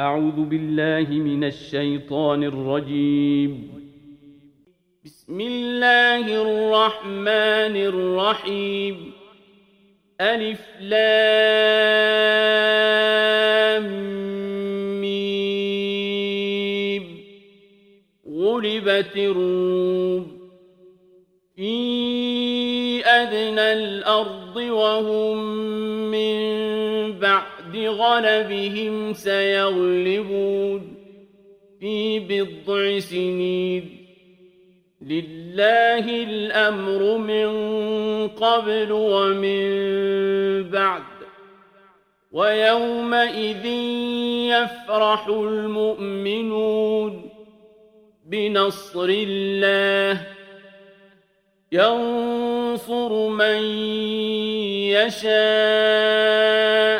أعوذ بالله من الشيطان الرجيم. بسم الله الرحمن الرحيم. ألف لام غلبت الروم. في أدنى الأرض وهم غلبهم سيغلبون في بضع سنين. لله الأمر من قبل ومن بعد. ويومئذ يفرح المؤمنون بنصر الله. ينصر من يشاء.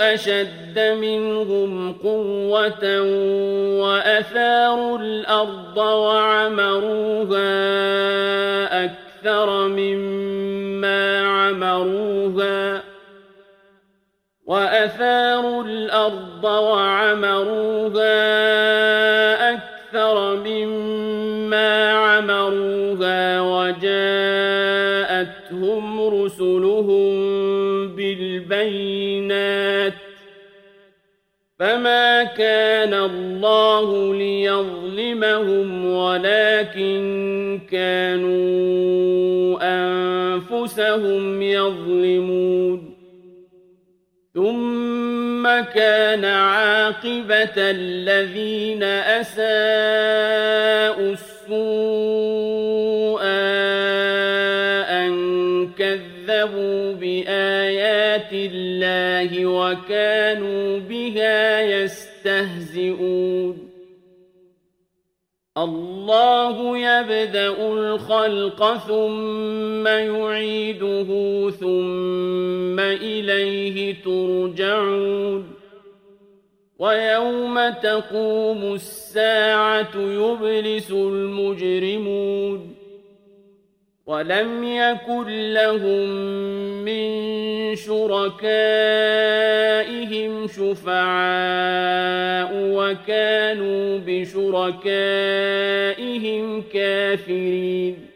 أشد منهم قوة وأثاروا الأرض وعمروها أكثر مما عمروها وأثاروا الأرض وعمروها أكثر مما عمروها وجاءتهم رسلهم بالبينات فما كان الله ليظلمهم ولكن كانوا أنفسهم يظلمون ثم كان عاقبة الذين أساءوا السوء أن كذبوا بآيات الله وكانوا بها يستهزئون. الله يبدأ الخلق ثم يعيده ثم إليه ترجعون. ويوم تقوم الساعة يبلس المجرمون. ولم يكن لهم من شركائهم شفعاء وكانوا بشركائهم كافرين.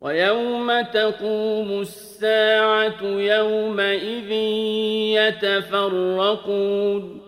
ويوم تقوم الساعة يومئذ يتفرقون.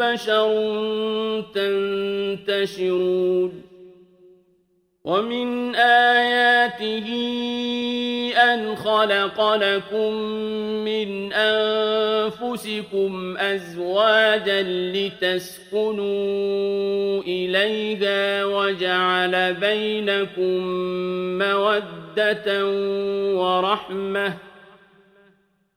بشر تنتشرون ومن آياته أن خلق لكم من أنفسكم أزواجا لتسكنوا إليها وجعل بينكم مودة ورحمة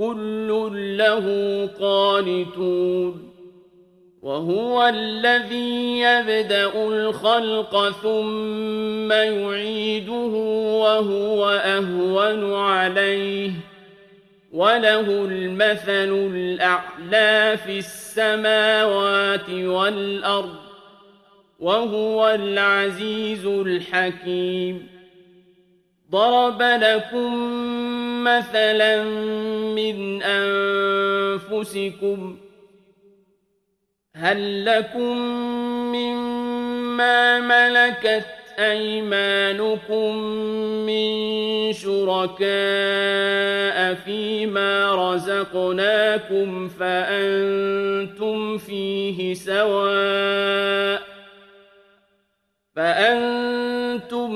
كل له قانتون وهو الذي يبدأ الخلق ثم يعيده وهو أهون عليه وله المثل الأعلى في السماوات والأرض وهو العزيز الحكيم ضرب لكم مثلا من أنفسكم هل لكم مما ملكت أيمانكم من شركاء فيما رزقناكم فأنتم فيه سواء فأنتم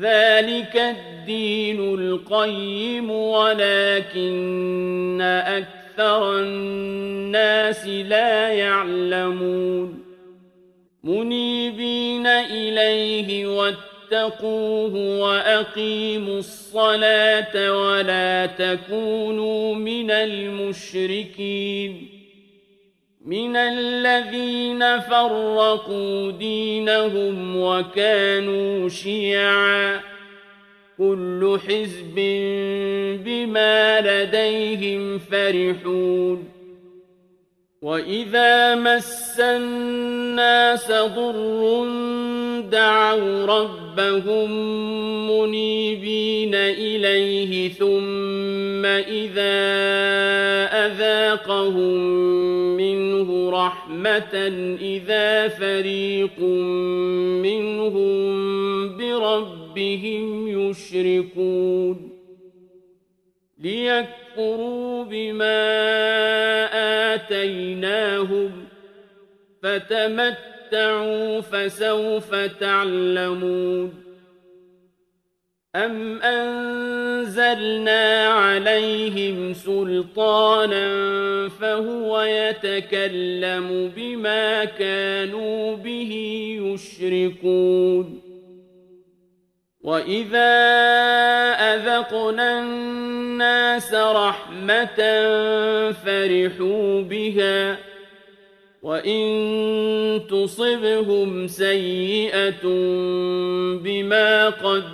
ذلك الدين القيم ولكن أكثر الناس لا يعلمون. منيبين إليه واتقوه وأقيموا الصلاة ولا تكونوا من المشركين. من الذين فرقوا دينهم وكانوا شيعا. كل حزب بما لديهم فرحون. وإذا مس الناس ضر دعوا ربهم منيبين إليه ثم إذا أذاقهم رحمة إذا فريق منهم بربهم يشركون ليكفروا بما آتيناهم فتمتعوا فسوف تعلمون أم أنزلنا عليهم سلطانا فهو يتكلم بما كانوا به يشركون وإذا أذقنا الناس رحمة فرحوا بها وإن تصبهم سيئة بما قدمت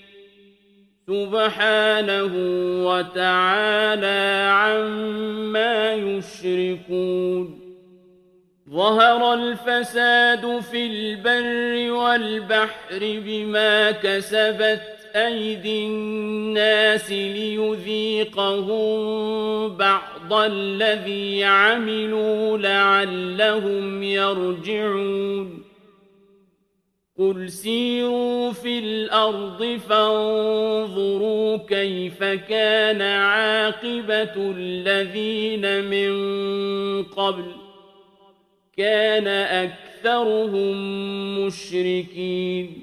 سبحانه وتعالى عما يشركون. ظهر الفساد في البر والبحر بما كسبت أيدي الناس ليذيقهم بعض الذي عملوا لعلهم يرجعون. قل سيروا في الأرض فانظروا كيف كان عاقبة الذين من قبل كان أكثرهم مشركين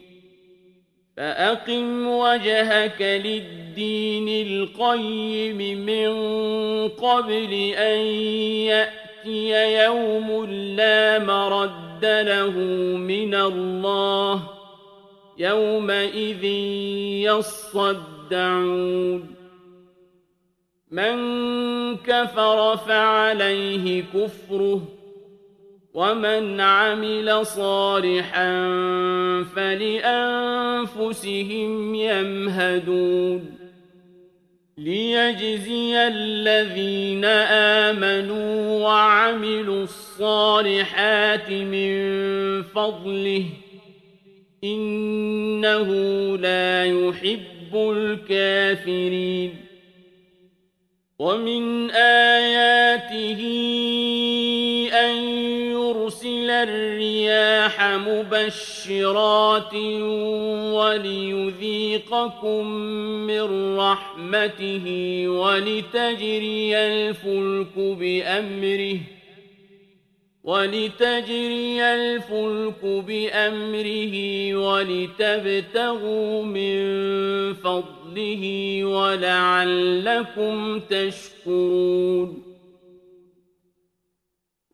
فأقم وجهك للدين القيم من قبل أن يأتي يوم لا مرد له من الله يومئذ يصدعون من كفر فعليه كفره ومن عمل صالحا فلأنفسهم يمهدون ليجزي الذين آمنوا وعملوا الصالحات من فضله إنه لا يحب الكافرين. ومن آياته الرياح مبشرات وليذيقكم من رحمته ولتجري الفلك بأمره ولتجري الفلك بأمره ولتبتغوا من فضله ولعلكم تشكرون